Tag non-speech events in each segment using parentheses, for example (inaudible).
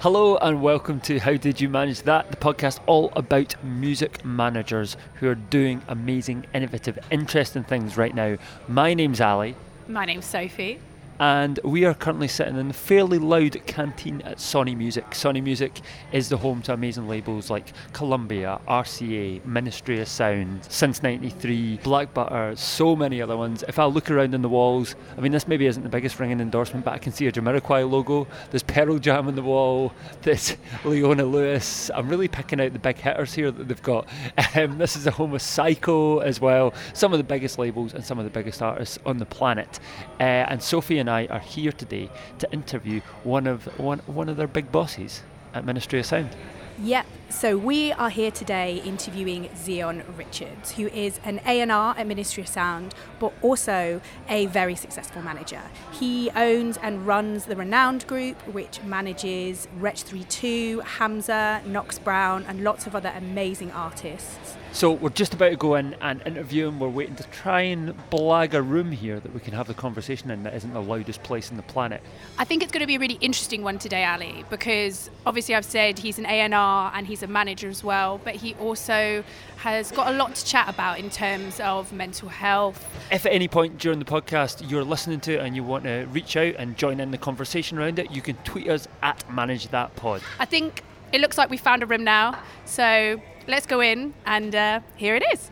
Hello and welcome to How Did You Manage That, the podcast all about music managers who are doing amazing, innovative, interesting things right now. My name's Ali. My name's Sophie and we are currently sitting in a fairly loud canteen at Sony Music. Sony Music is the home to amazing labels like Columbia, RCA, Ministry of Sound, Since 93, Black Butter, so many other ones. If I look around in the walls, I mean, this maybe isn't the biggest ringing endorsement, but I can see a Jamiroquai logo. There's Pearl Jam on the wall, (laughs) there's Leona Lewis. I'm really picking out the big hitters here that they've got. Um, this is a home of Syco as well, some of the biggest labels and some of the biggest artists on the planet. Uh, and Sophie and and I are here today to interview one of one one of their big bosses at Ministry of Sound. Yep. So we are here today interviewing Zion Richards, who is an A&R at Ministry of Sound, but also a very successful manager. He owns and runs the Renowned Group, which manages Wretch 32, Hamza, Knox Brown, and lots of other amazing artists. So we're just about to go in and interview him. We're waiting to try and blag a room here that we can have the conversation in that isn't the loudest place on the planet. I think it's going to be a really interesting one today, Ali, because obviously I've said he's an A&R and he's a manager as well, but he also has got a lot to chat about in terms of mental health. If at any point during the podcast you're listening to it and you want to reach out and join in the conversation around it, you can tweet us at Manage That Pod. I think it looks like we found a room now, so let's go in, and uh, here it is.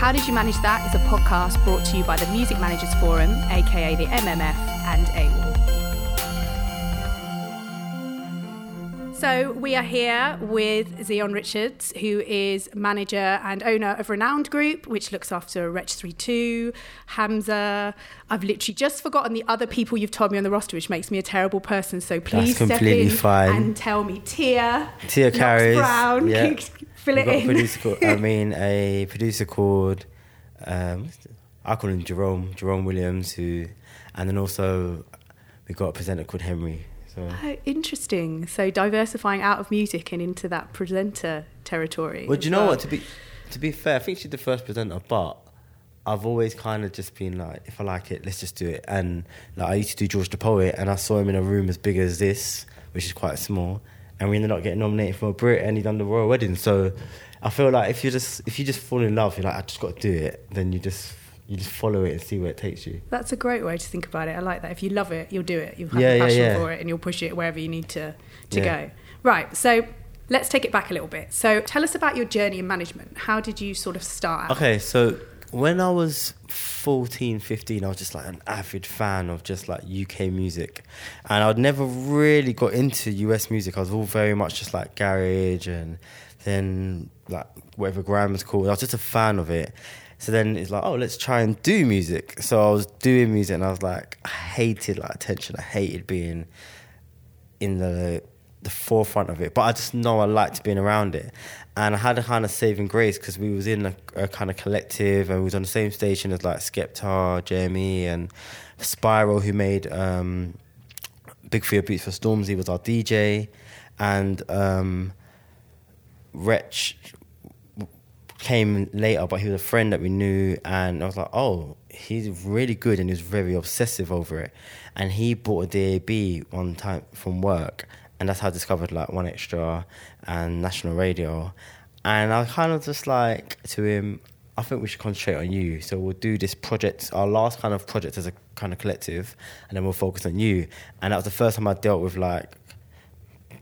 How Did You Manage That is a podcast brought to you by the Music Managers Forum, aka the MMF, and AWAL. So we are here with Zion Richards, who is manager and owner of Renowned Group, which looks after Wretch 32, Hamza. I've literally just forgotten the other people you've told me on the roster, which makes me a terrible person. So please step in fine. and tell me Tia, Tia Carries, Brown, yeah. (laughs) fill it in. Producer called, I (laughs) mean, a producer called um, I call him Jerome, Jerome Williams, who, and then also we got a presenter called Henry. So. Oh, interesting. So diversifying out of music and into that presenter territory. Well, do you know well. what? To be to be fair, I think she's the first presenter, but I've always kind of just been like, if I like it, let's just do it. And like I used to do George the Poet, and I saw him in a room as big as this, which is quite small, and we ended up getting nominated for a Brit, and he done the royal wedding. So I feel like if you just if you just fall in love, you're like, I just got to do it. Then you just you just follow it and see where it takes you. That's a great way to think about it. I like that. If you love it, you'll do it. You'll have yeah, a passion yeah, yeah. for it, and you'll push it wherever you need to to go. Right. So let's take it back a little bit. So tell us about your journey in management. How did you sort of start? Okay, so when I was 14, 15, I was just like an avid fan of just like UK music. And I'd never really got into US music. I was all very much just like garage and then like whatever grime was called. I was just a fan of it. So then it's like, oh, let's try and do music. So I was doing music and I was like, I hated like attention. I hated being in the the forefront of it. But I just know I liked being around it. And I had a kind of saving grace because we was in a, a, kind of collective and we was on the same station as like Skepta, Jamie and Spiral who made um, Big Fear Beats for Stormzy was our DJ. And um, Wretch came later, but he was a friend that we knew, and I was like, oh, he's really good, and he was very obsessive over it. And he bought a DAB one time from work, and that's how I discovered like 1Xtra and National Radio. And I was kind of just like to him, I think we should concentrate on you. So we'll do this project, our last kind of project as a kind of collective, and then we'll focus on you. And that was the first time I dealt with like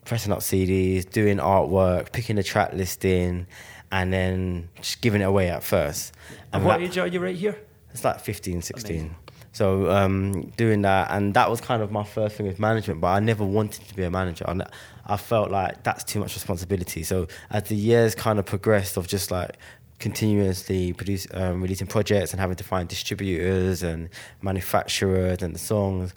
pressing up CDs, doing artwork, picking the track listing and then just giving it away at first. And, and what that, age are you right here? It's like 15, 16. Amazing. So um, doing that, and that was kind of my first thing with management. But I never wanted to be a manager. And I felt like that's too much responsibility. So as the years kind of progressed, of just like continuously produce, um, releasing projects and having to find distributors and manufacturers and the songs,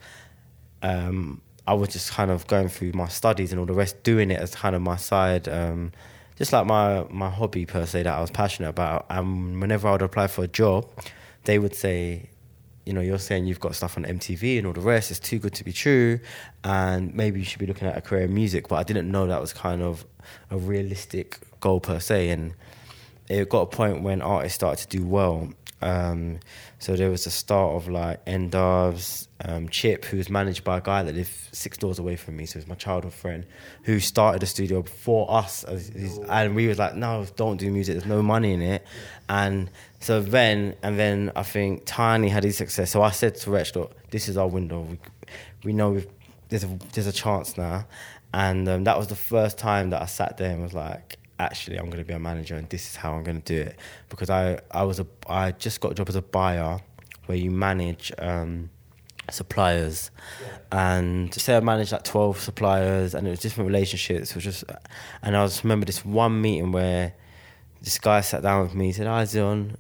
um, I was just kind of going through my studies and all the rest, doing it as kind of my side. Um, just like my my hobby per se that I was passionate about. And whenever I would apply for a job, they would say, you know, you're saying you've got stuff on MTV and all the rest. It's too good to be true, and maybe you should be looking at a career in music. But I didn't know that was kind of a realistic goal per se. And it got a point when artists started to do well, Um, so there was the start of like N-Dubz, um, Chip, who was managed by a guy that lived six doors away from me. So he's my childhood friend who started a studio before us. And we was like, no, don't do music. There's no money in it. And so then, and then I think Tinie had his success. So I said to Wretch, look, this is our window. We, we know there's a, there's a chance now. And um, that was the first time that I sat there and was like, actually I'm going to be a manager and this is how I'm going to do it. Because I I was a I just got a job as a buyer where you manage um, suppliers. Yeah. and say I managed like 12 suppliers and it was different relationships was just and I just remember this one meeting where this guy sat down with me he said hi Zion.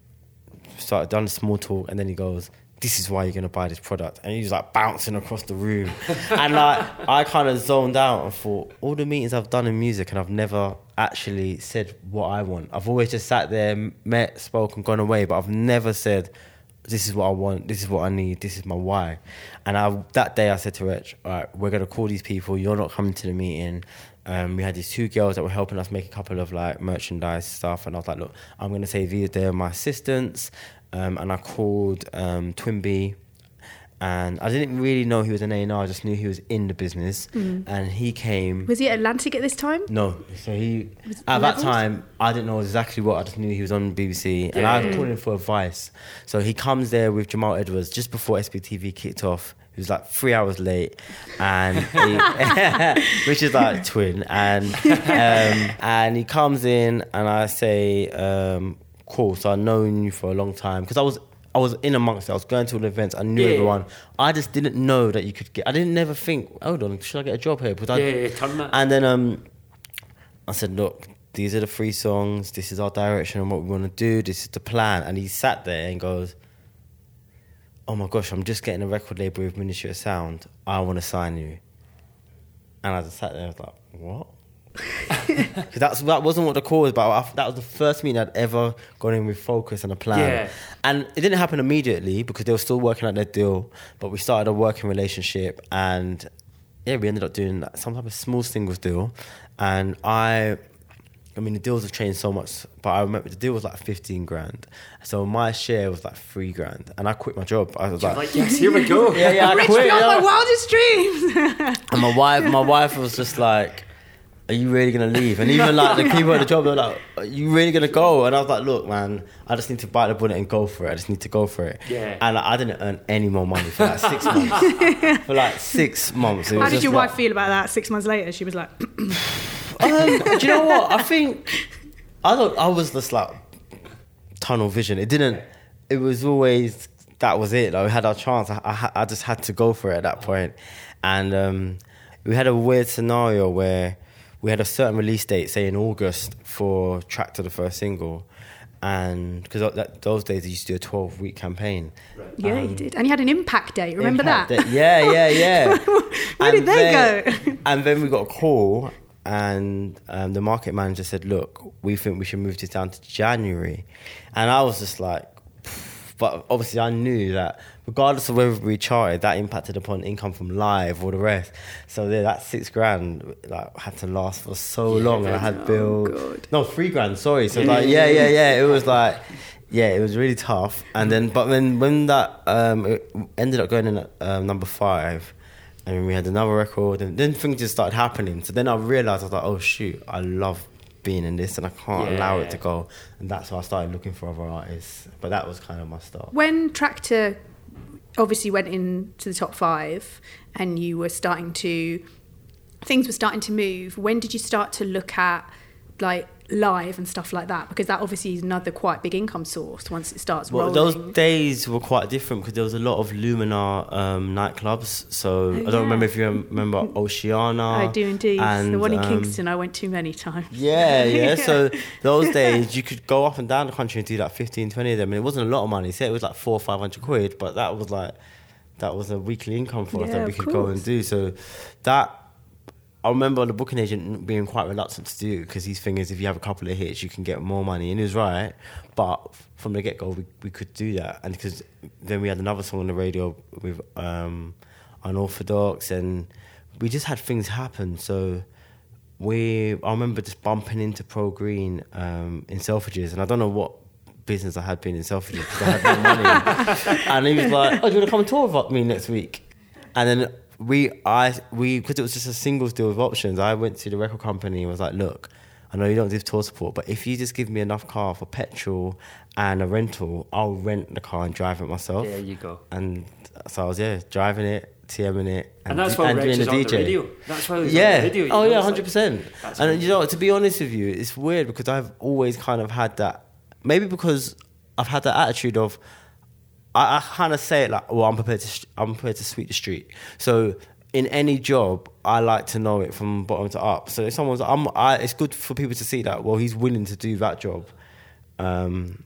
Started done a small talk and then he goes this is why you're gonna buy this product. And he was like bouncing across the room. (laughs) and like I kind of zoned out and thought, all the meetings I've done in music and I've never actually said what I want. I've always just sat there, met, spoken, gone away, but I've never said, this is what I want, this is what I need, this is my why. And I, that day I said to Wretch, all right, we're gonna call these people, you're not coming to the meeting. Um, we had these two girls that were helping us make a couple of like merchandise stuff, and I was like, "Look, I'm gonna say these they're my assistants, um, and I called um, Twin B, and I didn't really know he was an A&R. I just knew he was in the business, mm. and he came. Was he at Atlantic at this time? No, so he at levels? that time I didn't know exactly what. I just knew he was on BBC, and I was calling for advice. So he comes there with Jamal Edwards just before SBTV kicked off. He was like three hours late, and he, (laughs) which is like twin, and (laughs) um, and he comes in, and I say. Um, cool. So I've known you for a long time because I was I was in amongst it. I was going to all the events. I knew yeah. everyone. I just didn't know that you could get. I didn't never think. Hold on, should I get a job here? Because yeah, I, yeah, turn that. And then um, I said, look, these are the three songs. This is our direction and what we want to do. This is the plan. And he sat there and goes, oh my gosh, I'm just getting a record label with Ministry of Sound. I want to sign you. And I just sat there. I was like, what? Because that's that wasn't what the call was about. That was the first meeting I'd ever gone in with focus and a plan. Yeah. And it didn't happen immediately because they were still working out their deal. But we started a working relationship, and yeah, we ended up doing some type of small singles deal. And I, I mean, the deals have changed so much. But I remember the deal was like fifteen grand. So my share was like three grand, and I quit my job. I was like, like, yes, here we go. yeah, yeah, I Wretch quit. Yeah. my wildest dreams. and my wife, my wife was just like are you really gonna leave? And even like the people at the job, they're like, are you really gonna go? And I was like, look, man, I just need to bite the bullet and go for it. I just need to go for it. Yeah. And like, I didn't earn any more money for like six (laughs) months. for like six months. How did your like, wife feel about that? Six months later, she was like, um, do you know what? I think I thought I was just like tunnel vision. It didn't. It was always that was it. Like, we had our chance. I, I, I just had to go for it at that point. And um, we had a weird scenario where we had a certain release date, say in August, for Traktor the first single. And because those days, they used to do a 12 week campaign. Right. Yeah, um, you did. And you had an impact date, remember impact that? Day. Yeah, yeah, (laughs) yeah. Where did they then, go? and then we got a call, and um, the market manager said, Look, we think we should move this down to January. And I was just like, but obviously, I knew that regardless of whether we charted, that impacted upon income from live or the rest. So yeah, that six grand like had to last for so yeah, long, and I had. Oh, no, three grand. Sorry. So yeah, like, yeah, yeah, yeah. It was like, yeah, it was really tough. And then, but then when that um, ended up going in at um, number five. And we had another record, and then things just started happening. So then I realized I was like, "Oh shoot, I love being in this and I can't yeah. allow it to go. And that's why I started looking for other artists. But that was kind of my start. When Traktor obviously went into the top five and you were starting to, things were starting to move, when did you start to look at like live and stuff like that because that obviously is another quite big income source once it starts well, rolling. Those days were quite different because there was a lot of Luminar um, nightclubs. So oh, I don't yeah. remember if you remember (laughs) Oceana. I do indeed. And, the one in um, Kingston I went to many times. Yeah, yeah. (laughs) so those days you could go up and down the country and do like 15, 20 of them. And it wasn't a lot of money. Say it was like four or 500 quid, but that was like, that was a weekly income for yeah, us that we could course. go and do. So that I remember the booking agent being quite reluctant to do because his thing is if you have a couple of hits, you can get more money. And he was right. But from the get go, we, we could do that. And because then we had another song on the radio with um, Unorthodox, and we just had things happen. So we, I remember just bumping into Pro Green um, in Selfridges, and I don't know what business I had been in Selfridges because I had no money. (laughs) and he was like, "Oh, do you want to come and tour with me next week?" And then we, I, we, because it was just a singles deal with options. I went to the record company and was like, "Look, I know you don't give tour support, but if you just give me enough car for petrol and a rental, I'll rent the car and drive it myself." There you go. And so I was yeah driving it, TMing it, And, that's why Wretch is on the radio. That's why he's yeah. on the you oh know, yeah, hundred like- percent. And amazing. you know, to be honest with you, it's weird because I've always kind of had that. Maybe because I've had that attitude of, I, I kind of say it like, well, I'm prepared to, sh- I'm prepared to sweep the street. So in any job, I like to know it from bottom to up. So if someone's, I'm, I, it's good for people to see that. Well, he's willing to do that job. Um,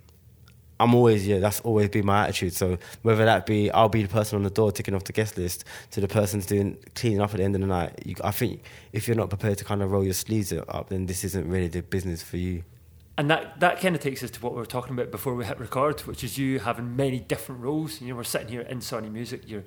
I'm always yeah. That's always been my attitude. So whether that be I'll be the person on the door ticking off the guest list to the person's doing cleaning up at the end of the night. You, I think if you're not prepared to kind of roll your sleeves up, then this isn't really the business for you. And that, that kind of takes us to what we were talking about before we hit record, which is you having many different roles. You know, we're sitting here in Sony Music, you're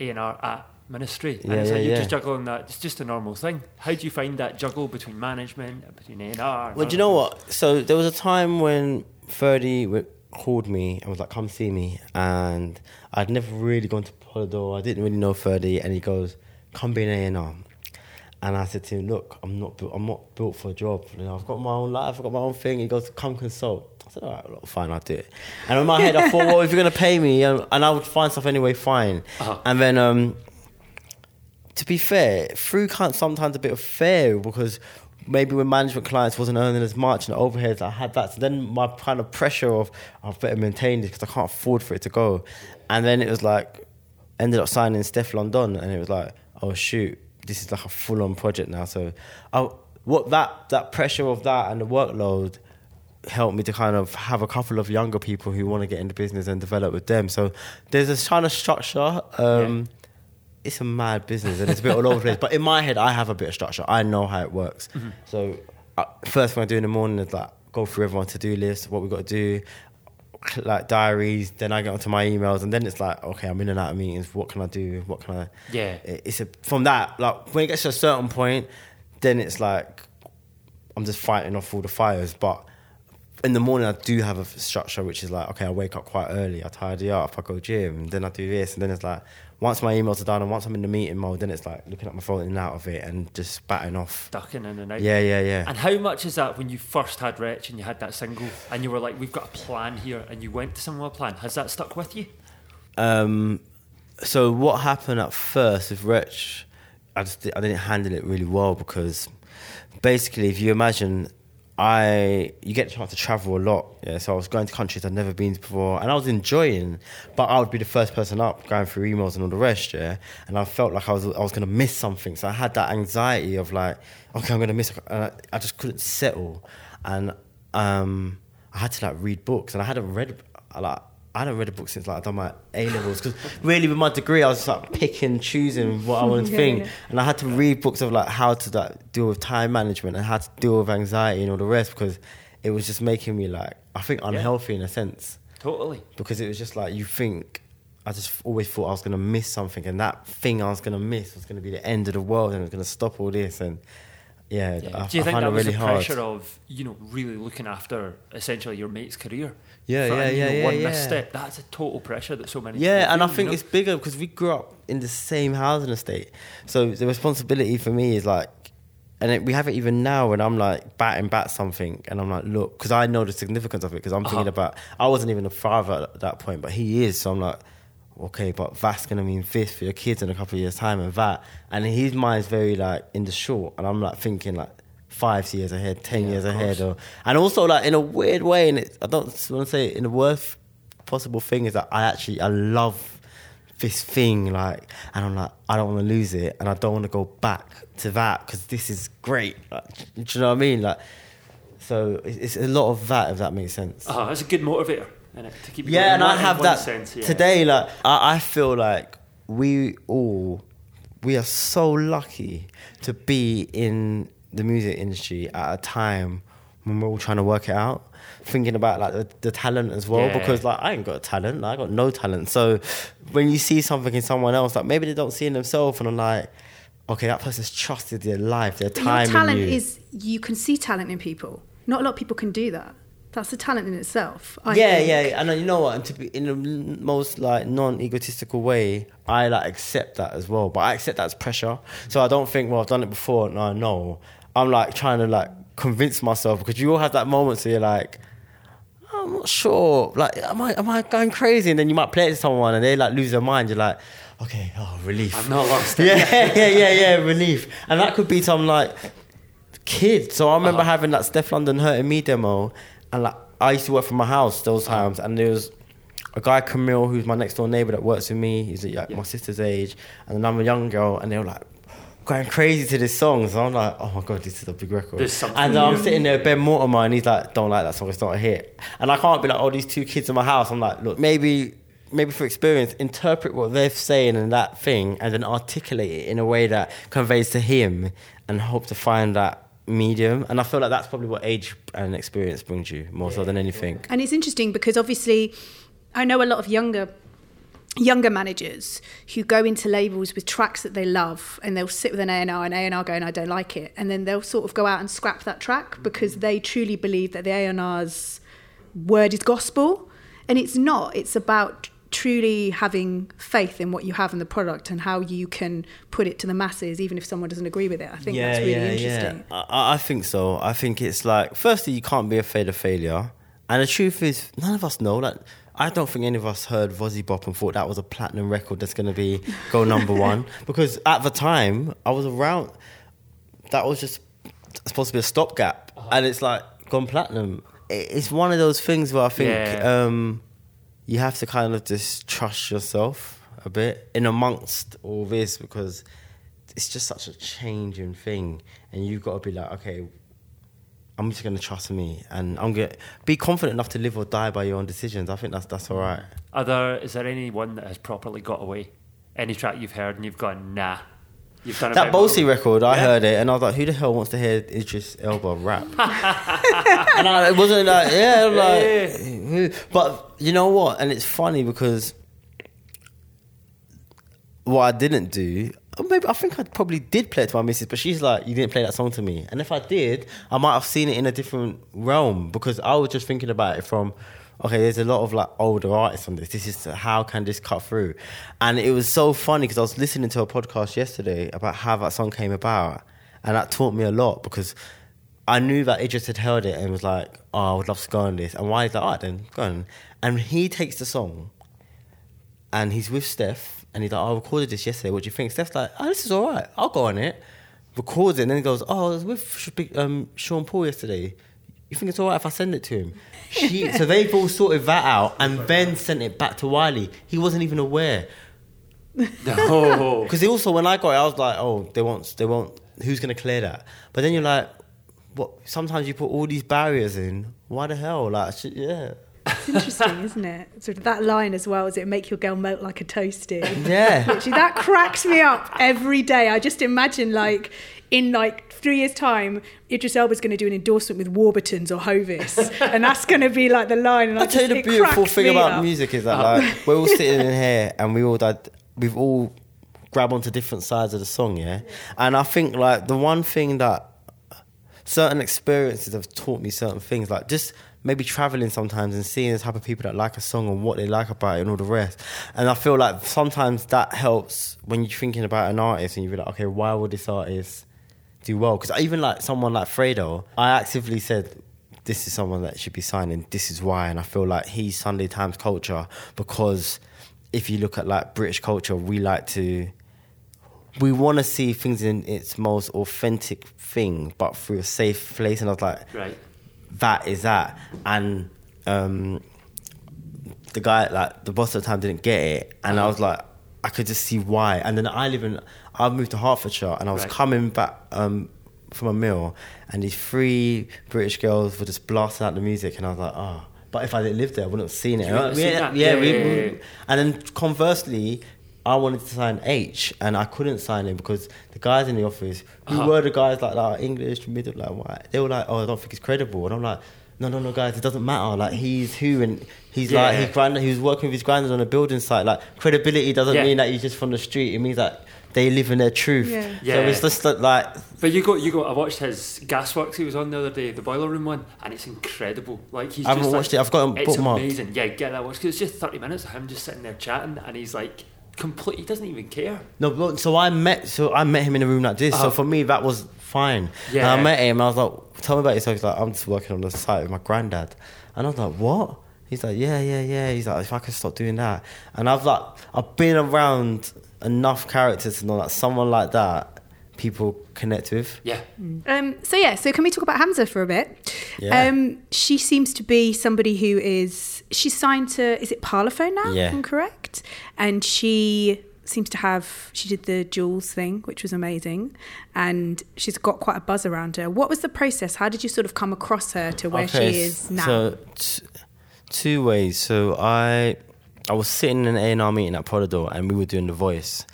A&R at Ministry. And Yeah, it's yeah, like you're yeah. just juggling that. It's just a normal thing. How do you find that juggle between management, and between A&R? and Well, do you know what? So there was a time when Ferdy called me and was like, "Come see me," and I'd never really gone to Polydor. I didn't really know Ferdy, and he goes, "Come be an A and R." And I said to him, "Look, I'm not built. I'm not built for a job. You know, I've got my own life. I've got my own thing." He goes, "Come consult." I said, "All right, look, fine, I'll do it." And in my head, I thought, "Well, if you're gonna pay me, and I would find stuff anyway, fine." Uh-huh. And then, um, to be fair, through can't sometimes a bit of fair because maybe when management clients wasn't earning as much and the overheads, I had that. So then my kind of pressure of I've better maintain this because I can't afford for it to go. And then it was like ended up signing Stefflon Don, and it was like, oh shoot, this is like a full on project now. So, I, what that that pressure of that and the workload helped me to kind of have a couple of younger people who want to get into business and develop with them. So there's a kind of structure. Um, It's a mad business and it's a bit all over the place. But in my head, I have a bit of structure. I know how it works. So uh, first thing I do in the morning is like go through everyone's to do list, what we've got to do, like diaries. Then I get onto my emails, and then it's like, okay, I'm in and out of meetings. What can I do? What can I? Yeah. It's a from that like when it gets to a certain point, then it's like I'm just fighting off all the fires. But in the morning, I do have a structure, which is like, okay, I wake up quite early, I tidy up, I go gym, and then I do this, and then it's like, once my emails are done and once I'm in the meeting mode, then it's like looking at my phone and out of it and just batting off. Ducking in and out. Yeah, yeah, yeah. And how much is that when you first had Wretch and you had that single and you were like, we've got a plan here and you went to someone with a plan? Has that stuck with you? Um, so what happened at first with Wretch, I just I didn't handle it really well because basically, if you imagine, I you get the chance to travel a lot. Yeah, so I was going to countries I'd never been to before, and I was enjoying. But I would be the first person up, going through emails and all the rest. Yeah, and I felt like I was I was to miss something. So I had that anxiety of like, okay, I'm to miss. I, I just couldn't settle, and um, I had to like read books, and I hadn't read a like. I hadn't read a book since like I done my A levels because really with my degree I was just like picking, choosing what I wanted to (laughs) Yeah, think, yeah. and I had to read books of like how to like, deal with time management and how to deal with anxiety and all the rest because it was just making me like I think unhealthy in a sense Totally. because it was just like you think I just always thought I was gonna miss something and that thing I was gonna miss was gonna be the end of the world and it was gonna stop all this and yeah, Yeah. I, Do you I think that was really the hard. pressure of, you know, really looking after essentially your mate's career? Yeah, For- yeah, and, yeah, know, yeah, One yeah. misstep, that's a total pressure that so many Yeah, and I think you know? it's bigger because we grew up in the same housing estate. So the responsibility for me is like, and it, we have it even now when I'm like batting bat something, and I'm like, look, because I know the significance of it. Because I'm thinking Uh-huh. about, I wasn't even a father at that point, but he is. So I'm like, okay, but that's gonna mean this for your kids in a couple of years' time, and that. And his mind's very like in the short, and I'm like thinking like five years ahead, ten Yeah, years ahead, or and also like in a weird way, and it, I don't want to say it in the worst possible thing is that I actually I love this thing like and I'm like I don't want to lose it and I don't want to go back to that because this is great like, do you know what I mean? Like so it's, it's a lot of that if that makes sense. Uh, that's a good motivator, innit, to keep you yeah going. and I have that sense, yeah. today like I, I feel like we all we are so lucky to be in the music industry at a time when we're all trying to work it out thinking about like the, the talent as well Yeah. because like I ain't got talent I got no talent so when you see something in someone else like maybe they don't see in themselves and I'm like okay that person's trusted their life their But time your talent you is you can see talent in people. Not a lot of people can do that. That's a talent in itself. I yeah, think. yeah, and you know what? And to be in the most like non-egotistical way, I like accept that as well. But I accept that as pressure. So I don't think, well, I've done it before. No, no. I'm like trying to like convince myself because you all have that moment where you're like, I'm not sure. Like, am I am I going crazy? And then you might play it to someone and they like lose their mind. You're like, okay, oh, relief. I'm not lost. (laughs) yeah, yeah, yeah, yeah, relief. And that could be some like kid. So I remember Uh-huh. having that Stefflon Don hurting me demo, and like I used to work from my house those times, and there was a guy Camille who's my next door neighbor that works with me. He's like Yeah. my sister's age, and then I'm a young girl, and they were like. Going crazy to this song, so I'm like, oh my god, this is a big record. And I'm new. sitting there, Ben Mortimer, and he's like, don't like that song, it's not a hit. And I can't be like, oh, these two kids in my house. I'm like, look, maybe, maybe for experience, interpret what they're saying in that thing, and then articulate it in a way that conveys to him, and hope to find that medium. And I feel like that's probably what age and experience brings you more so than anything. And it's interesting because obviously, I know a lot of younger younger managers who go into labels with tracks that they love and they'll sit with an A&R and A&R going I don't like it and then they'll sort of go out and scrap that track mm. because they truly believe that the A&R's word is gospel and it's not it's about truly having faith in what you have in the product and how you can put it to the masses even if someone doesn't agree with it I think that's really interesting Yeah. I, I think so. I think it's like, firstly, you can't be afraid of failure. And the truth is, none of us know. Like, I don't think any of us heard Boasty Bop and thought that was a platinum record that's going to be go (laughs) number one. Because at the time, I was around, that was just supposed to be a stopgap. And it's like gone platinum. It's one of those things where I think Yeah. um, you have to kind of just trust yourself a bit in amongst all this because it's just such a changing thing, and you've got to be like, okay, I'm just gonna trust me, and I'm gonna be confident enough to live or die by your own decisions. I think that's that's all right. Are there, is there anyone that has properly got away? Any track you've heard and you've gone, nah. You've done That Boasty record, I Yeah. heard it, and I was like, who the hell wants to hear Idris Elba rap? (laughs) and I, it wasn't like, yeah, I'm like, who? but you know what? And it's funny because what I didn't do, oh, maybe I think I probably did play it to my missus, but she's like, you didn't play that song to me. And if I did, I might have seen it in a different realm because I was just thinking about it from, okay, there's a lot of like older artists on this. This is how can this cut through? And it was so funny because I was listening to a podcast yesterday about how that song came about, and that taught me a lot because. I knew that Idris had heard it and was like, "Oh, I would love to go on this." And why he's like, "All right, then go on." And he takes the song, and he's with Steph, and he's like, "I recorded this yesterday. What do you think?" Steph's like, "Oh, this is all right. I'll go on it." Records it, and then he goes, "Oh, I was with um, Sean Paul yesterday. You think it's all right if I send it to him?" She, so they've all sorted that out, and Ben sent it back to Wiley. He wasn't even aware (laughs) No. because also when I got it, I was like, "Oh, they won't, they won't. Who's gonna clear that?" But then you're like, "What?" Sometimes you put all these barriers in. Why the hell? Like, shit, yeah, It's interesting, (laughs) isn't it? Sort of that line as well, is it make your girl melt like a toasty? yeah. (laughs) Literally, that cracks me up every day. I just imagine like in like three years' time, Idris Elba's going to do an endorsement with Warburtons or Hovis, (laughs) and that's going to be like the line. And I, I tell you the beautiful thing about up. music is that oh. like we're all sitting in here and we all we've all grabbed onto different sides of the song, yeah. And I think like the one thing that certain experiences have taught me certain things, like just maybe traveling sometimes and seeing the type of people that like a song and what they like about it and all the rest. And I feel like sometimes that helps when you're thinking about an artist and you're like, okay, why would this artist do well? Because even like someone like Fredo, I actively said, this is someone that should be signing. This is why, and I feel like he's Sunday Times culture because if you look at like British culture, we like to we want to see things in its most authentic thing, but through a safe place. And I was like, Right. that is that. And um, the guy, like the boss at the time, didn't get it, and I was like, I could just see why. And then I live in, I moved to Hertfordshire, and I was Right. coming back um, from a meal, and these three British girls were just blasting out the music, and I was like, oh. But if I didn't live there, I wouldn't have seen it. Have yeah, seen yeah, yeah, yeah, yeah. and then conversely, I wanted to sign Aitch, and I couldn't sign him because the guys in the office, who Uh-huh. were the guys like, like English, middle, like white, they were like, "Oh, I don't think it's credible," and I'm like, no, no, no, guys, it doesn't matter. Like he's who, and he's Yeah, like yeah. his grand. He was working with his granddad on a building site. Like credibility doesn't Yeah. mean that he's just from the street. It means that they live in their truth. Yeah. So Yeah. it's just like, like But you go, you go. I watched his Gasworks he was on the other day, the boiler room one, and it's incredible. Like he's I haven't just watched like, it. I've got it It's bookmarked. amazing. Yeah, get that watch because it's just thirty minutes of him just sitting there chatting, and he's like complete. He doesn't even care. No, but- so I met so I met him in a room like this. Uh-huh. So for me, that was fine. Yeah. And I met him. I was like, "Tell me about yourself." He's like, "I'm just working on the site with my granddad," and I was like, "What?" He's like, "Yeah, yeah, yeah." He's like, "If I could stop doing that," and I've like I've been around enough characters to know that someone like that people connect with. Yeah, Um, so yeah, so can we talk about Hamza for a bit? Yeah. Um, she seems to be somebody who is she's signed to is it Parlophone now? Yeah. I'm correct. And she seems to have she did the Jools thing, which was amazing, and she's got quite a buzz around her. What was the process? How did you sort of come across her to where Okay, she is now? So t- two ways. So I I was sitting in an A and R meeting at Polydor, and we were doing the voice,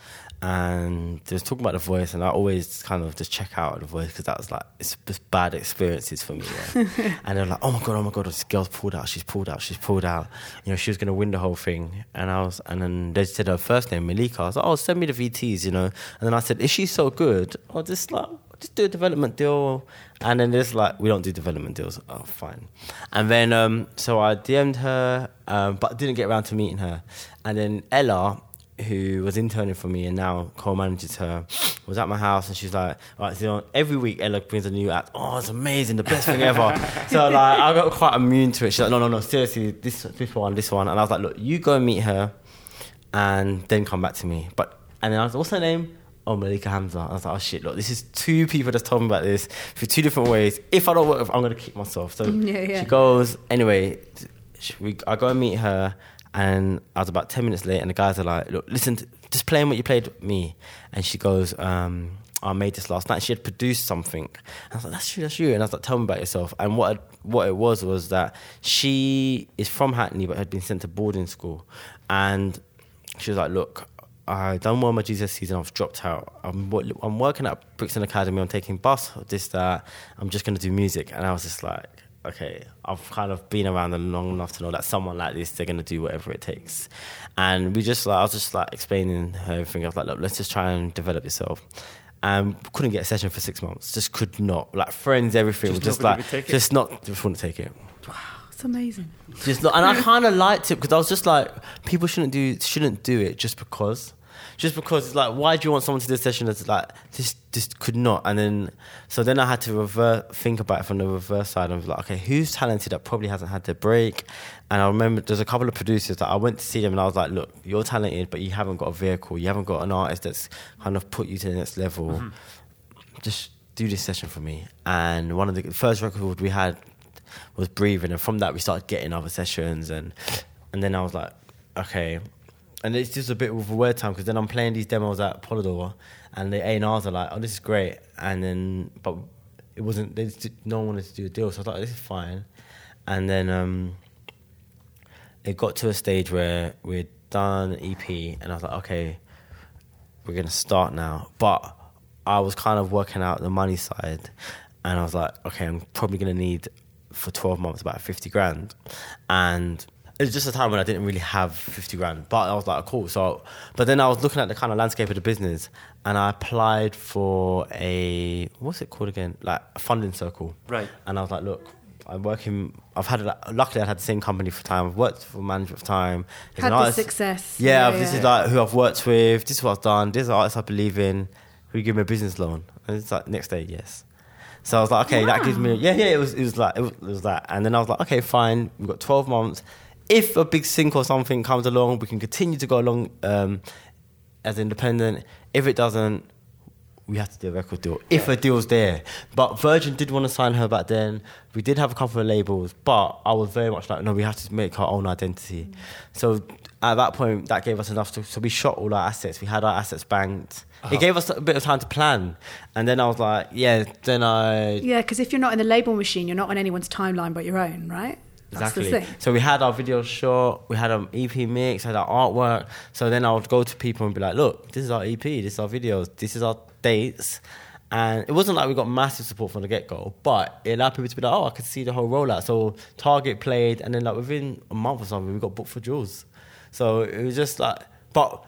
and they was talking about the voice, and I always kind of just check out the voice because that was like it's just bad experiences for me. Yeah? (laughs) and they're like, oh my god, oh my god, this girl's pulled out, she's pulled out, she's pulled out. You know, she was gonna win the whole thing, and I was, and then they said her first name, Malika. I was like, oh, send me the VTs, you know. And then I said, is she so good? Or just like just do a development deal. And then there's like, we don't do development deals. Oh, fine. And then, um, so I DM'd her, um, but didn't get around to meeting her. And then Ella, who was interning for me and now co-manages her, was at my house and she's like, all right, so every week Ella brings a new act. Oh, it's amazing, the best thing ever. (laughs) so like, I got quite immune to it. She's like, no, no, no, seriously, this, this one, this one. And I was like, look, you go and meet her and then come back to me. But and then I was like, what's her name? Oh, Malika Hamza. I was like, oh shit, look, this is two people that's told me about this for two different ways. If I don't work with, I'm gonna kick myself. So (laughs) Yeah, yeah. she goes anyway. We, I go and meet her, and I was about ten minutes late, and the guys are like, look, listen, to, just playing what you played me. And she goes, um, I made this last night. She had produced something. And I was like, that's you, that's true. And I was like, tell me about yourself. And what what it was was that she is from Hackney, but had been sent to boarding school, and she was like, look. I done well my GCSEs season. I've dropped out. I'm I'm working at Brixton Academy. I'm taking bus. This that. I'm just gonna do music. And I was just like, okay, I've kind of been around them long enough to know that someone like this, they're gonna do whatever it takes. And we just like I was just like explaining her everything. I was like, look, let's just try and develop yourself. And couldn't get a session for six months. Just could not. Like friends, everything. Just Just, just like would take it? just not. Just wouldn't take it. It's amazing. Just not, and I kind of liked it because I was just like, people shouldn't do shouldn't do it just because, just because it's like, why do you want someone to do a session that's like this just could not? And then so then I had to revert think about it from the reverse side. I was like, okay, who's talented that probably hasn't had their break? And I remember there's a couple of producers that I went to see them and I was like, look, you're talented, but you haven't got a vehicle, you haven't got an artist that's kind of put you to the next level. Mm-hmm. Just do this session for me. And one of the first records we had was breathing, and from that we started getting other sessions, and and then I was like, okay, and it's just a bit of a weird time because then I'm playing these demos at Polydor, and the A and R's are like, oh, this is great, and then but it wasn't, they just, no one wanted to do a deal, so I thought this is fine, and then um, it got to a stage where we'd done EP, and I was like, okay, we're gonna start now, but I was kind of working out the money side, and I was like, okay, I'm probably gonna need for 12 months about 50 grand, and it was just a time when I didn't really have 50 grand, but I was like, cool. So, but then I was looking at the kind of landscape of the business, and I applied for a what's it called again, like a funding circle, Right. And I was like, look. I'm working. I've had. Luckily, I've had the same company for time. I've worked for management for time. There's Had the artist- success. yeah, Yeah, this yeah. is like who I've worked with. This is what I've done. This is the artist I believe in. Who give me a business loan? And it's like next day, yes. So I was like, okay, that gives me. Yeah, yeah. It was. It was like it was, it was that. And then I was like, okay, fine. We've got twelve months. If a big sync or something comes along, we can continue to go along um, as independent. If it doesn't, we have to do a record deal if a deal's there. But Virgin did want to sign her back then. We did have a couple of labels, but I was very much like, no, we have to make our own identity. So at that point, that gave us enough to. So we shot all our assets. We had our assets banked. It gave us a bit of time to plan. And then I was like, yeah. Then I Yeah, because if you're not in the label machine, you're not on anyone's timeline but your own, right? Exactly. So we had our video shot, we had an EP mix, had our artwork. So then I would go to people and be like, "Look, this is our EP, this is our videos, this is our dates," And it wasn't like we got massive support from the get go, but it allowed people to be like, oh, I could see the whole rollout. So Target played, and then like within a month or something, we got booked for Jools. So it was just like, but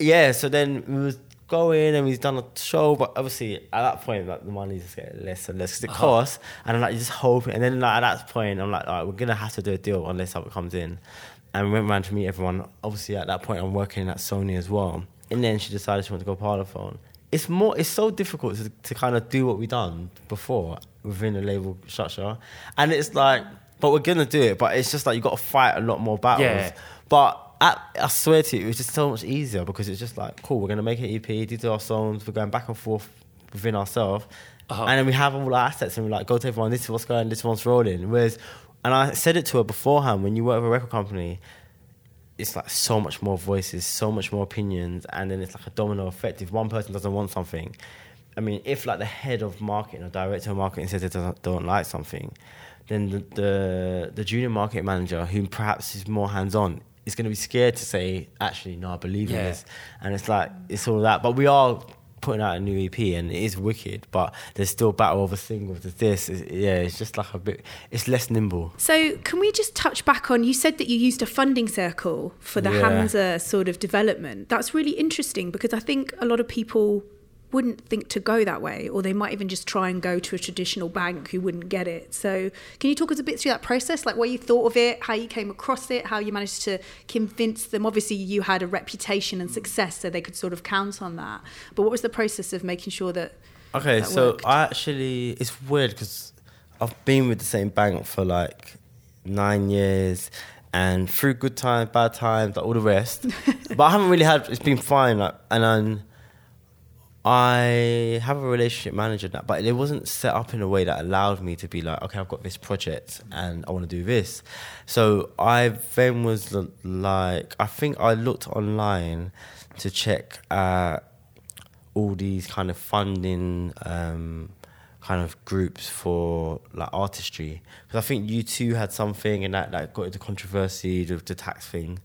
yeah. So then we was going and we've done a show, but obviously at that point, like the money just getting less and less because it Uh-huh. costs. And I'm like, just hoping. And then like, at that point, I'm like, all right, we're gonna have to do a deal unless something comes in. And we went around to meet everyone. Obviously, at that point, I'm working at Sony as well. And then she decided she wanted to go Parlophone. It's more. It's so difficult to, to kind of do what we done before within the label structure, and it's like, but we're gonna do it. But it's just like you got to fight a lot more battles. Yeah. But I, I swear to you, it was just so much easier because it's just like, cool, we're going to make an EP, these are our songs, we're going back and forth within ourselves. Uh-huh. And then we have all our assets and we're like, go to everyone, this is what's going, this one's rolling. Whereas, and I said it to her beforehand, when you work with a record company, it's like so much more voices, so much more opinions, and then it's like a domino effect. If one person doesn't want something, I mean, if like the head of marketing or director of marketing says they don't, don't like something, then the, the the junior market manager, who perhaps is more hands on, is going to be scared to say, actually, no, I believe in Yeah. this, and it's like it's all that. But we are putting out a new EP, and it is wicked. But there's still battle over thing with this. It's, yeah, it's just like a bit. It's less nimble. So, can we just touch back on? You said that you used a funding circle for the Yeah. Hamza sort of development. That's really interesting because I think a lot of people wouldn't think to go that way, or they might even just try and go to a traditional bank who wouldn't get it. So, can you talk us a bit through that process, like what you thought of it, how you came across it, how you managed to convince them? Obviously, you had a reputation and mm. success, so they could sort of count on that. But what was the process of making sure that? Okay, that so worked? I actually it's weird because I've been with the same bank for like nine years, and through good times, bad times, like all the rest. (laughs) but I haven't really had. It's been fine, like, and then I have a relationship manager now, but it wasn't set up in a way that allowed me to be like, okay, I've got this project and I want to do this. So I then was like, I think I looked online to check uh, all these kind of funding um, kind of groups for like artistry because I think you two had something and that that got into controversy with the tax thing,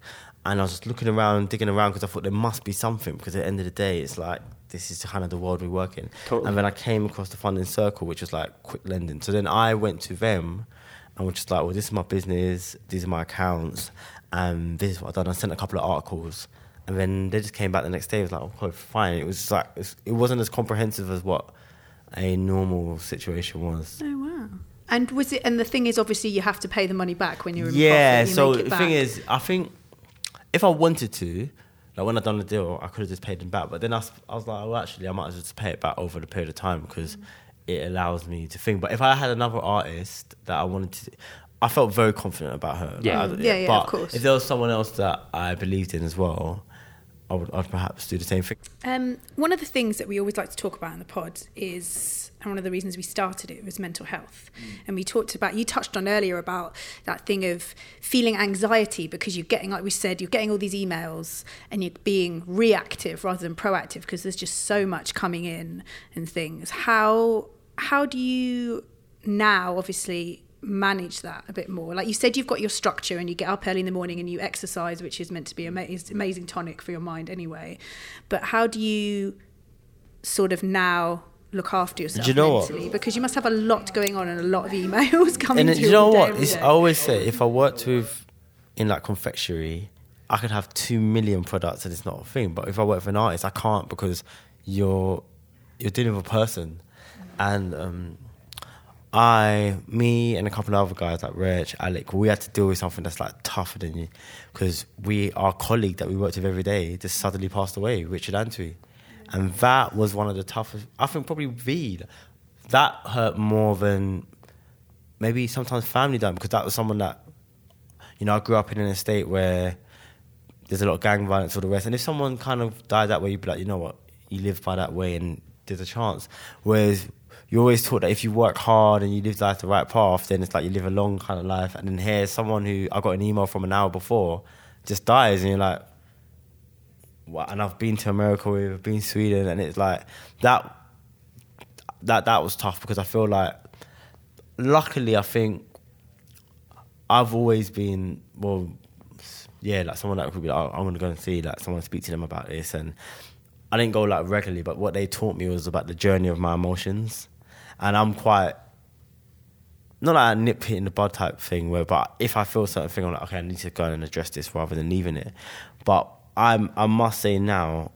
and I was just looking around, digging around because I thought there must be something because at the end of the day it's like this is kind of the world we work in. Totally. And then I came across the funding circle, which was like quick lending. So then I went to them and was just like, well, this is my business, these are my accounts, and this is what I've done. I sent a couple of articles. And then they just came back the next day. It was like, oh, okay, fine. It was just like it's, it wasn't as comprehensive as what a normal situation was. Oh wow! And was it? And the thing is, obviously, you have to pay the money back when you're in Yeah. profit. You So make it the back. thing is, I think if I wanted to, like when I done the deal, I could have just paid them back. But then I, was- I was like, well, actually, I might as well just pay it back over the period of time because it allows me to think. But if I had another artist that I wanted to. I felt very confident about her. Yeah. Like, Yeah, yeah, but of course. If there was someone else that I believed in as well, I would I'd perhaps do the same thing. Um, one of the things that we always like to talk about in the pod is, and one of the reasons we started it was mental health. Mm. And we talked about, you touched on earlier about that thing of feeling anxiety because you're getting, like we said, you're getting all these emails and you're being reactive rather than proactive because there's just so much coming in and things. How how do you now, obviously, manage that a bit more? Like you said, you've got your structure and you get up early in the morning and you exercise, which is meant to be an amazing, amazing tonic for your mind anyway. But how do you sort of now look after yourself you know what? Because you must have a lot going on and a lot of emails (laughs) coming And you know what? It's. I always say if I worked with in like confectionery, I could have two million products and it's not a thing. But if I work for an artist, I can't because you're you're dealing with a person, and um, I, me, and a couple of other guys like Rich, Alec, we had to deal with something that's like tougher than you because we our colleague that we worked with every day just suddenly passed away, Richard Antwi, and that was one of the toughest. I think probably V. That hurt more than maybe sometimes family done because that was someone that you know I grew up in an estate where there's a lot of gang violence or the rest and if someone kind of died that way you'd be like you know what you live by that way and there's a chance whereas you're always taught that if you work hard and you live life the right path then it's like you live a long kind of life and then here's someone who I got an email from an hour before just dies and you're like and I've been to America with I've been to Sweden and it's like that that that was tough because I feel like luckily I think I've always been well yeah like someone that could be like oh, I'm gonna go and see like someone speak to them about this and I didn't go like regularly, but what they taught me was about the journey of my emotions, and I'm quite not like a nip in the bud type thing. Where, but if I feel certain thing, I'm like, okay, I need to go and address this rather than leaving it. But I'm, I must say now,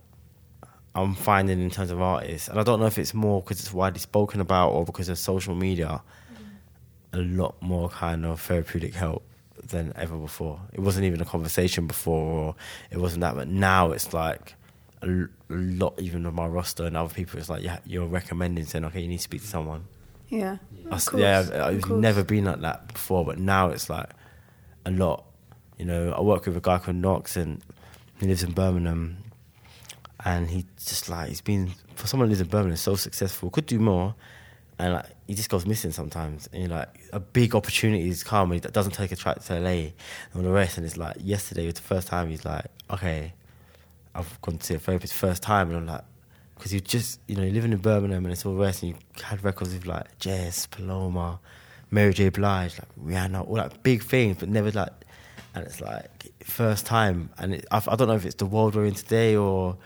I'm finding in terms of artists, and I don't know if it's more because it's widely spoken about or because of social media, a lot more kind of therapeutic help than ever before. It wasn't even a conversation before, or it wasn't that, but now it's like a, l- lot, even of my roster and other people, it's like, yeah, you're recommending saying, okay, you need to speak to someone. Yeah. I Of s- course, yeah, I've, I've never been like that before, but now it's like a lot. You know, I work with a guy called Knox, and he lives in Birmingham, and he just like he's been for someone who lives in Birmingham, so successful, could do more, and like he just goes missing sometimes. And like, a big opportunities come, and he doesn't take a track to LA and all the rest. And it's like yesterday was the first time he's like, okay, I've gone to see a therapist first time, and I'm like, because you just, you know, you're living in Birmingham and it's all rest, and you had records with like Jess, Paloma, Mary J. Blige, like Rihanna, all that big things, but never like, and it's like first time, and it, I, I don't know if it's the world we're in today or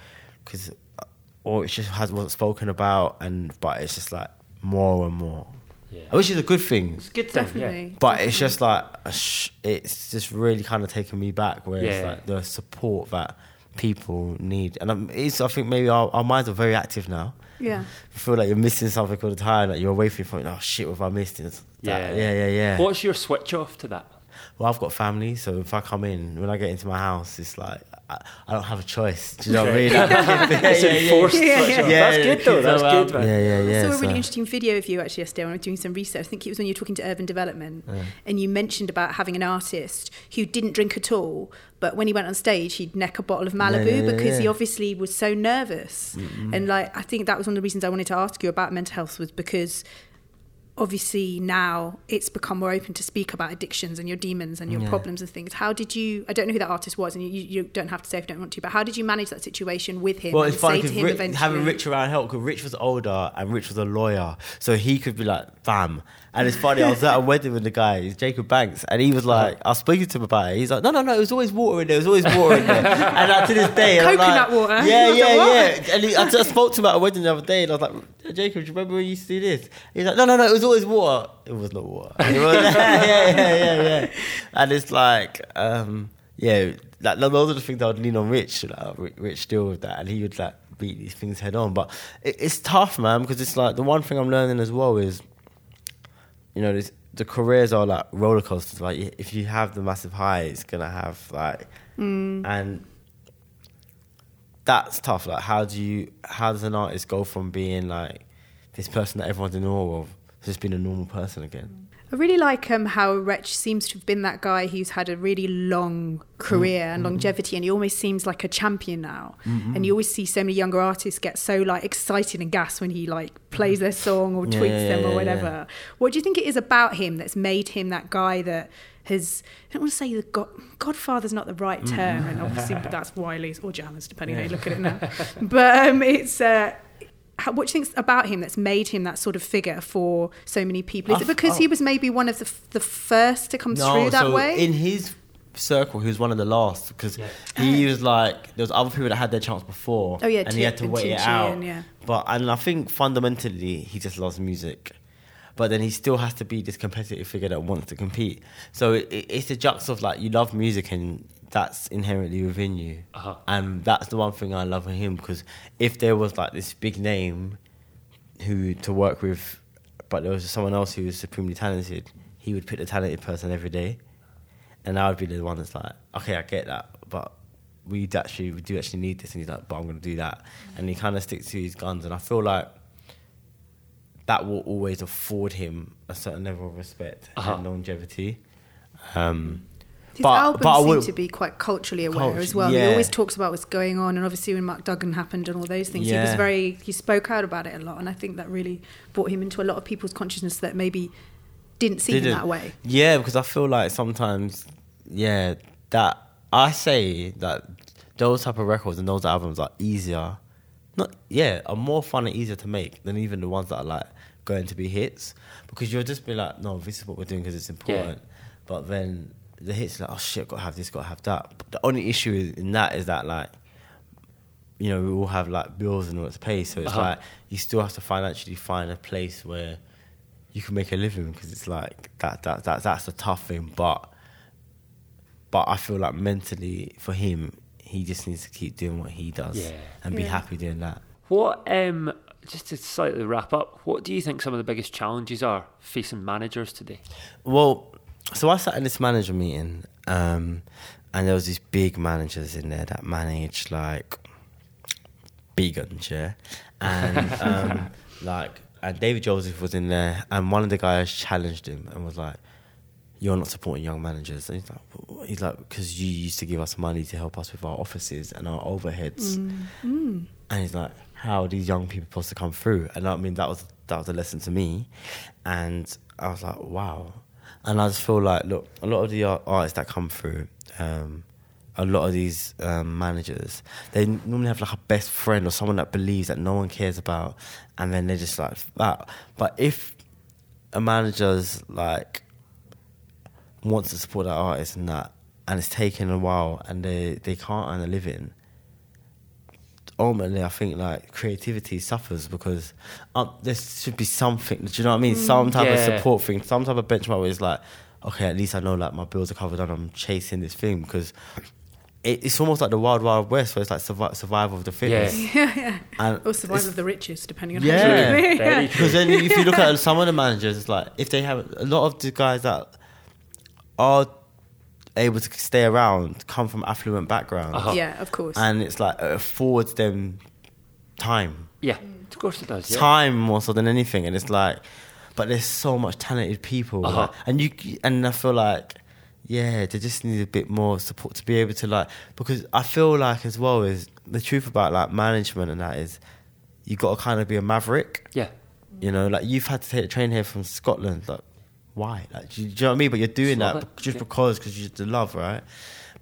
because, uh, or it just has wasn't spoken about, and but it's just like more and more. Yeah. I wish it's a good thing, It's good thing, Definitely. but it's just like a sh- it's just really kind of taking me back where it's like the support that people need and I'm, it's, I think maybe our, our minds are very active now Yeah. you feel like you're missing something all the time like you're away from your phone oh shit what have I missed It's Yeah. yeah yeah yeah What's your switch off to that? Well I've got family so if I come in when I get into my house it's like I, I don't have a choice do you know what I mean (laughs) yeah, It's yeah, yeah. enforced Yeah, yeah. Yeah, That's good though. kids That's are good, man. yeah yeah yeah I saw a so- really interesting video of you actually yesterday when I was doing some research. I think it was when you were talking to Urban Development, and you mentioned about having an artist who didn't drink at all, but when he went on stage, he'd neck a bottle of Malibu yeah, yeah, because he obviously was so nervous. And like, I think that was one of the reasons I wanted to ask you about mental health was because obviously now it's become more open to speak about addictions and your demons and your Yeah. problems and things. How did you? I don't know who that artist was, and you, you don't have to say if you don't want to. But how did you manage that situation with him? Well, it's funny say to because him Rich, eventually, having Rich around helped because Rich was older and Rich was a lawyer, so he could be like, "Fam." And it's funny. I was at a (laughs) wedding with the guy, he's Jacob Banks, and he was like, I was speaking to him about it. He's like, "No, no, no, it was always water in there. It was always water in there." (laughs) and like, to this day, Coconut like, water? (laughs) Yeah, yeah, yeah. And he, I just spoke to him at a wedding the other day, and I was like, "Jacob, do you remember when you used to do this?" He's like, "No, no, no, it was always water. It was not water. (laughs) It was, yeah, yeah, yeah, yeah." And it's like, um, yeah, like those are the things I would lean on Rich. Like, Rich, Rich deal with that, and he would like beat these things head on. But it, it's tough, man, because it's like the one thing I'm learning as well is, you know, this, the careers are like roller coasters. Like if you have the massive high, it's gonna have like, and that's tough. Like how do you, how does an artist go from being like this person that everyone's in awe of, to just being a normal person again? I really like um, how Wretch seems to have been that guy who's had a really long career Mm-hmm. and longevity, and he almost seems like a champion now. And you always see so many younger artists get so like excited and gas when he like plays their song or Yeah, tweets yeah, them or yeah. whatever. What do you think it is about him that's made him that guy that has? I don't want to say the God, Godfather's not the right Mm-hmm. term, and obviously (laughs) that's Wiley's or Jammers, depending how you look at it now. but um, it's. Uh, how, what do you think about him that's made him that sort of figure for so many people? Is it I've- because he oh. was maybe one of the, the first to come through that so way? In his circle, he was one of the last because Yeah. he oh. was like there was other people that had their chance before. Oh, yeah, and he had to Tip and wait it out. yeah. But and I think fundamentally he just loves music. But then he still has to be this competitive figure that wants to compete. So it, it, it's a jux of like you love music and that's inherently within you. Uh-huh. And that's the one thing I love in him because if there was like this big name who to work with, but there was someone else who was supremely talented, he would pick the talented person every day, and I would be the one that's like, okay, I get that, but we actually we do actually need this, and he's like, but I'm gonna do that, and he kind of sticks to his guns, and I feel like that will always afford him a certain level of respect Uh-huh. and longevity. Um, His but- albums but I seem would- to be quite culturally aware Culture- as well. He always talks about what's going on, and obviously when Mark Duggan happened and all those things, he was very he spoke out about it a lot, and I think that really brought him into a lot of people's consciousness that maybe didn't see him didn't- that way. Yeah, because I feel like sometimes, yeah, that I say that those type of records and those albums are easier, not yeah, are more fun and easier to make than even the ones that are like going to be hits because you'll just be like, no, this is what we're doing because it's important. But then the hits are like, oh shit, got to have this, got to have that. But the only issue in that is that like you know, we all have like bills and all to pay. So it's Uh-huh. like you still have to financially find a place where you can make a living because it's like that that that that's the tough thing. But but I feel like mentally for him, he just needs to keep doing what he does Yeah. and be happy doing that. What, um, just to slightly wrap up, what do you think some of the biggest challenges are facing managers today? Well, so I sat in this manager meeting, um, and there was these big managers in there that managed like big guns, yeah, and um, (laughs) like and David Joseph was in there, and one of the guys challenged him and was like, "You're not supporting young managers." And he's like, "What?" "He's like, because you used to give us money to help us with our offices and our overheads," and he's like, "How are these young people supposed to come through?" And I mean, that was that was a lesson to me, and I was like, "Wow." And I just feel like, look, a lot of the art- artists that come through, um, a lot of these um, managers, they normally have like a best friend or someone that believes that no one cares about, and then they're just like that. But if a manager's like wants to support that artist and that, and it's taken a while, and they they can't earn a living, ultimately, I think like creativity suffers because um, there should be something. Do you know what I mean? Some type of support thing, some type of benchmark where it's like, okay, at least I know like my bills are covered and I'm chasing this thing because it, it's almost like the wild wild west where it's like survi- survival of the fittest. yeah, (laughs) yeah. And Or survival of the richest, depending on Yeah. how you live. Very (laughs) because then if you look at some of the managers, it's like if they have a lot of the guys that are able to stay around come from affluent backgrounds, Uh-huh. yeah, of course. and it's like it affords them time, Yeah, of course it does. Yeah. time more so than anything, and it's like, but there's so much talented people, Uh-huh. like, and you and I feel like. Yeah, they just need a bit more support to be able to like because I feel like as well is the truth about like management and that is you got to kind of be a maverick. Yeah. You know, like you've had to take a train here from Scotland. Like, why? Like, do you, do you know what I mean? But you're doing that it. just Yeah. because, because you the love, right?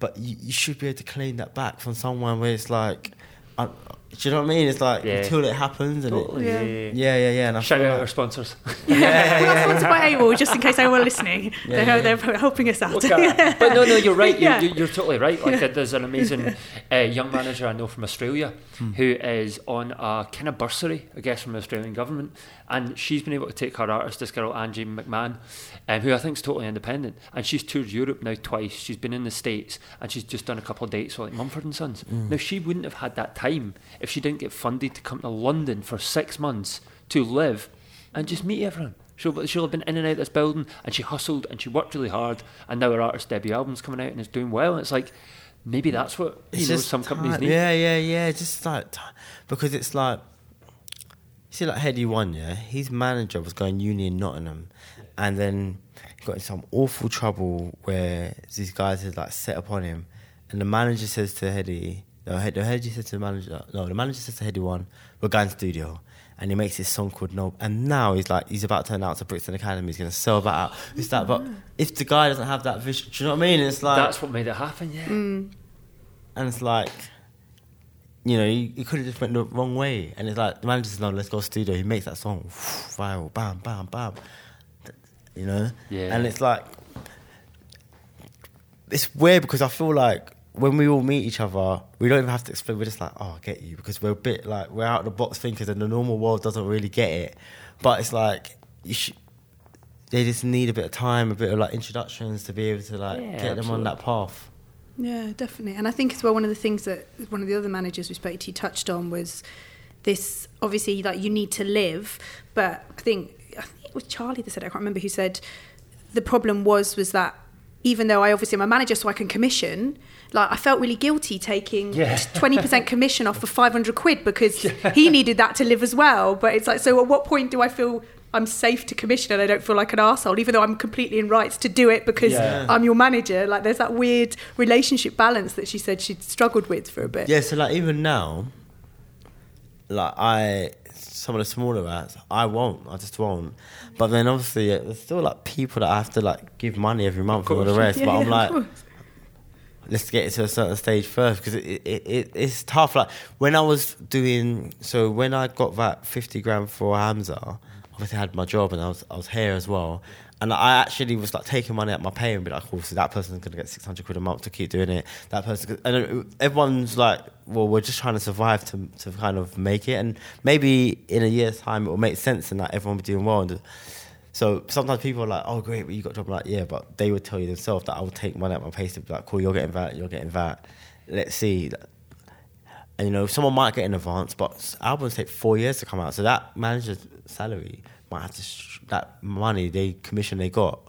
But you, you should be able to claim that back from someone where it's like, uh, do you know what I mean? It's like Yeah. until it happens, and Totally. it, Yeah. Yeah. yeah, yeah, yeah. And I Shout feel out like- our sponsors. (laughs) (laughs) yeah, yeah, We're not yeah. sponsored by AWAL, just in case anyone listening. (laughs) Yeah, they're, yeah. they're helping us out. Okay. but no, no, you're right. You're, Yeah. you're, you're totally right. Like, there's an amazing uh, young manager I know from Australia who is on a kind of bursary, I guess, from the Australian government, and she's been able to take her artist, this girl Angie McMahon, um, who I think is totally independent, and she's toured Europe now twice. She's been in the States, and she's just done a couple of dates with like Mumford and Sons. Now she wouldn't have had that time if she didn't get funded to come to London for six months to live and just meet everyone. She'll, she'll have been in and out of this building and she hustled and she worked really hard and now her artist debut album's coming out and it's doing well and it's like maybe that's what you It's know some companies need. Yeah, yeah, yeah. Just like because it's like you see, like Headie One, yeah. His manager was going uni in Nottingham, and then he got in some awful trouble where these guys had like set upon him, and the manager says to Headie, no, Headie, Headie says to the manager, no, the manager says to Headie One, we're going to studio. And he makes this song called No, and now he's like he's about to announce to Brixton Academy. He's gonna sell that out. It's that, but mm. if the guy doesn't have that vision, do you know what I mean? It's like That's what made it happen, yeah. Mm. and it's like, you know, you, you could have just went the wrong way. And it's like the manager says, "No, let's go studio." He makes that song viral, bam, bam, bam. You know, Yeah. And it's like, it's weird because I feel like when we all meet each other, we don't even have to explain. We're just like, "Oh, I get you," because we're a bit like we're out of the box thinkers, and the normal world doesn't really get it. But it's like you should. They just need a bit of time, a bit of like introductions to be able to like Yeah, get them on that path. Yeah, definitely. And I think as well, one of the things that one of the other managers we spoke to touched on was this obviously, like, you need to live. But I think, I think it was Charlie that said, it, I can't remember who said, the problem was, was that even though I obviously am a manager, so I can commission, like, I felt really guilty taking Yeah. 20% (laughs) commission off for 500 quid because he needed that to live as well. But it's like, so at what point do I feel I'm safe to commission and I don't feel like an asshole, even though I'm completely in rights to do it because Yeah. I'm your manager? Like, there's that weird relationship balance that she said she'd struggled with for a bit. Yeah, so like even now, like I, some of the smaller acts, I won't. I just won't. But then obviously, uh, there's still like people that I have to like give money every month for the rest. Yeah, but (laughs) yeah, I'm of like, course. Let's get it to a certain stage first because it, it, it it's tough. Like when I was doing, so when I got that fifty grand for Hamza, obviously I had my job and I was I was here as well. And I actually was like taking money out my pay and be like, oh, so that person's gonna get six hundred quid a month to keep doing it. That person, and everyone's like, well, we're just trying to survive to to kind of make it. And maybe in a year's time it will make sense and that everyone will be doing well. And so sometimes people are like, oh, great, but you got a job. I'm like, yeah, but they would tell you themselves that I would take money out my pay to be like, cool, you're getting that, you're getting that. Let's see. And you know, someone might get in advance, but albums take four years to come out. So that manager's salary might have to sh- that money they commission they got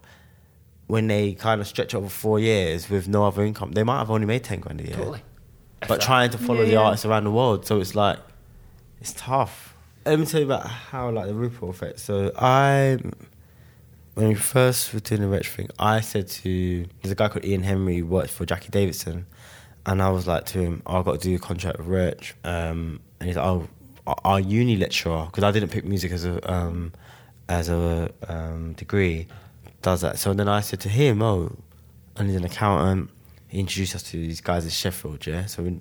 when they kind of stretch over four years with no other income, they might have only made ten grand a year. Totally. But that. trying to follow Yeah, the yeah. artists around the world, so it's like it's tough. Let me tell you about how like the ripple effect. So I, when we first were doing the Wretch thing, I said to there's a guy called Ian Henry who worked for Jackie Davidson, and I was like to him, oh, I've got to do a contract with Wretch, um, and he's like, oh, our- uni lecturer because I didn't pick music as a um, as a um, degree does that. So then I said to him, oh, and he's an accountant. He introduced us to these guys in Sheffield, yeah. So we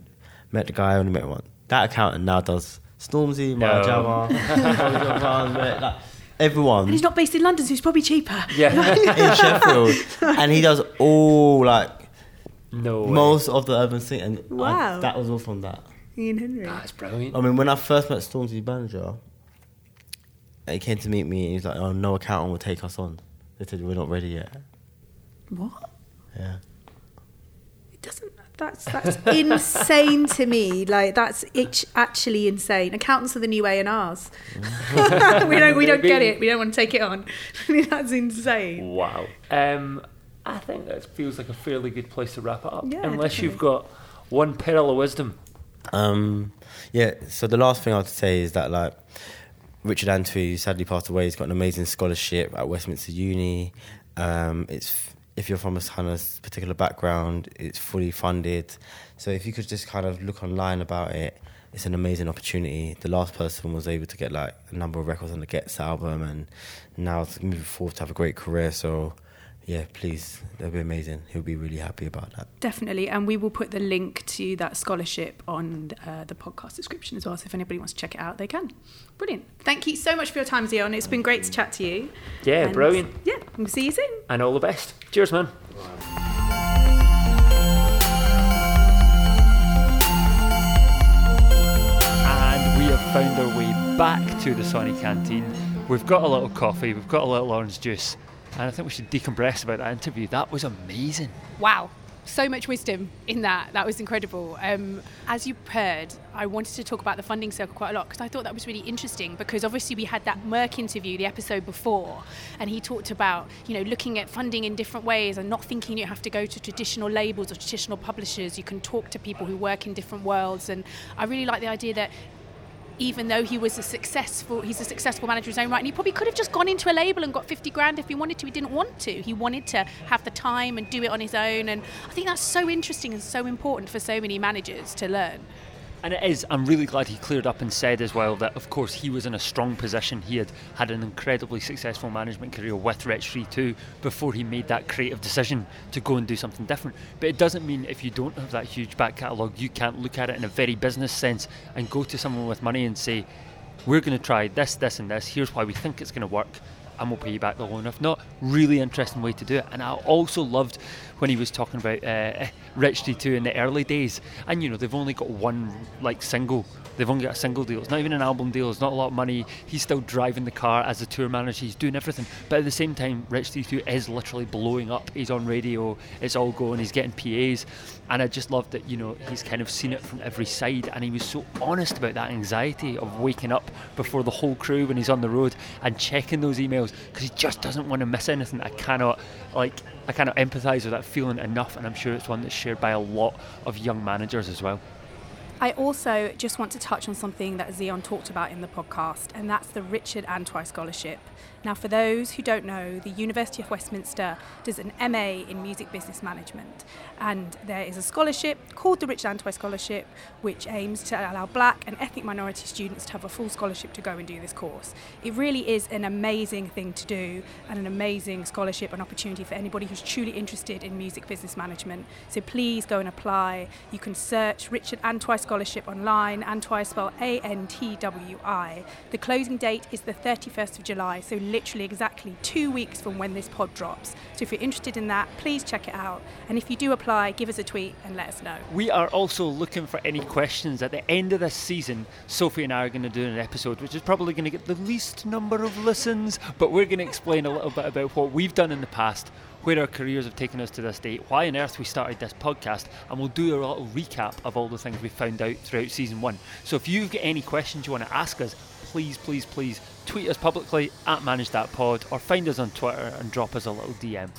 met the guy, only met one. That accountant now does Stormzy. Maya (laughs) like, everyone And he's not based in London, so he's probably cheaper. Yeah. (laughs) in Sheffield, and he does all like no. way. most of the urban scene, and I- Wow. that was all from that. Ian Henry. That's brilliant. I mean, when I first met Stormzy's manager, he came to meet me, and he's like, "Oh, no accountant will take us on." They said we're not ready yet. What? Yeah. It doesn't. That's that's insane to me. Like that's it's actually insane. Accountants are the new A and R's. (laughs) we don't we don't get it. We don't want to take it on. (laughs) that's insane. Wow. Um, I think that feels like a fairly good place to wrap it up. Yeah, Unless you've got one pearl of wisdom. Um, yeah. So the last thing I'd say is that like Richard Antwi, who sadly passed away, he's got an amazing scholarship at Westminster Uni. Um, it's if you're from a kind of particular background, it's fully funded. So if you could just kind of look online about it, it's an amazing opportunity. The last person was able to get like a number of records on the Gets album, and now it's moving forward to have a great career. So. Yeah, please, that'd be amazing. He'll be really happy about that. Definitely, and we will put the link to that scholarship on uh, the podcast description as well. So if anybody wants to check it out, they can. Brilliant. Thank you so much for your time, Zion. It's been great to chat to you. Yeah, And, brilliant. Yeah, we'll see you soon. And all the best. Cheers, man. And we have found our way back to the Sony Canteen. We've got a little coffee, we've got a little orange juice, and I think we should decompress about that interview. That was amazing. Wow. So much wisdom in that. That was incredible. Um, as you heard, I wanted to talk about the funding circle quite a lot because I thought that was really interesting because obviously we had that Merck interview the episode before and he talked about, you know, looking at funding in different ways and not thinking you have to go to traditional labels or traditional publishers. You can talk to people who work in different worlds and I really like the idea that even though he was a successful he's a successful manager his own right and he probably could have just gone into a label and got 50 grand if he wanted to. He didn't want to. He wanted to have the time and do it on his own and i think that's so interesting and so important for so many managers to learn And it is. I'm really glad he cleared up and said as well that, of course, he was in a strong position. He had had an incredibly successful management career with 3 2 before he made that creative decision to go and do something different. But it doesn't mean if you don't have that huge back catalogue, you can't look at it in a very business sense and go to someone with money and say, we're going to try this, this, and this. Here's why we think it's going to work. And we'll pay you back the loan. If not, really interesting way to do it. And I also loved when he was talking about uh, Wretch 32 in the early days. And you know, they've only got one like single. They've only got a single deal. It's not even an album deal. It's not a lot of money. He's still driving the car as a tour manager. He's doing everything. But at the same time, Wretch 32 is literally blowing up. He's on radio. It's all going. He's getting PAs. And I just love that, you know, he's kind of seen it from every side. And he was so honest about that anxiety of waking up before the whole crew when he's on the road and checking those emails because he just doesn't want to miss anything. I cannot, like, I cannot empathise with that feeling enough. And I'm sure it's one that's shared by a lot of young managers as well. I also just want to touch on something that Zion talked about in the podcast, and that's the Richard Antwi Scholarship. Now, for those who don't know, the University of Westminster does an MA in Music Business Management, and there is a scholarship called the Richard Antwi Scholarship, which aims to allow black and ethnic minority students to have a full scholarship to go and do this course. It really is an amazing thing to do, and an amazing scholarship and opportunity for anybody who's truly interested in music business management. So please go and apply. You can search Richard Antwi Scholarship online, Antwi spelled A N T W I. The closing date is the 31st of July, so literally exactly two weeks from when this pod drops. So if you're interested in that, please check it out. And if you do apply, give us a tweet and let us know. We are also looking for any questions at the end of this season. Sophie and I are going to do an episode which is probably going to get the least number of listens, but we're going to explain a little bit about what we've done in the past, where our careers have taken us to this date, why on earth we started this podcast, and we'll do a little recap of all the things we found out throughout season one. So if you've got any questions you want to ask us, please, please, please tweet us publicly at Manage That Pod or find us on Twitter and drop us a little DM.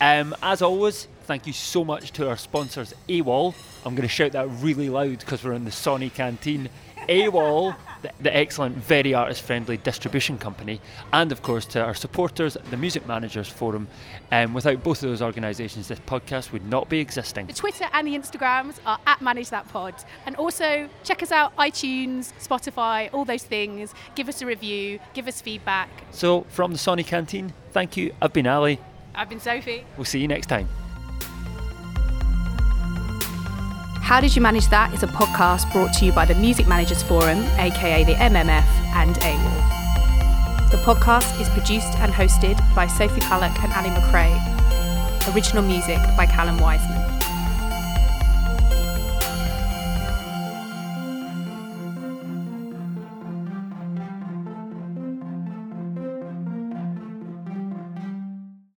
Um, as always, thank you so much to our sponsors, AWAL. I'm going to shout that really loud because we're in the Sony canteen. (laughs) AWAL, the, the excellent, very artist friendly distribution company, and of course to our supporters, the Music Managers Forum. Um, without both of those organisations, this podcast would not be existing. The Twitter and the Instagrams are at Manage That Pod. And also check us out iTunes, Spotify, all those things. Give us a review, give us feedback. So, from the Sony canteen, thank you. I've been Ali. I've been Sophie. We'll see you next time. How Did You Manage That is a podcast brought to you by the Music Managers Forum, aka the MMF, and AWAL. The podcast is produced and hosted by Sophie Culloch and Ali McRae. Original music by Callum Wiseman.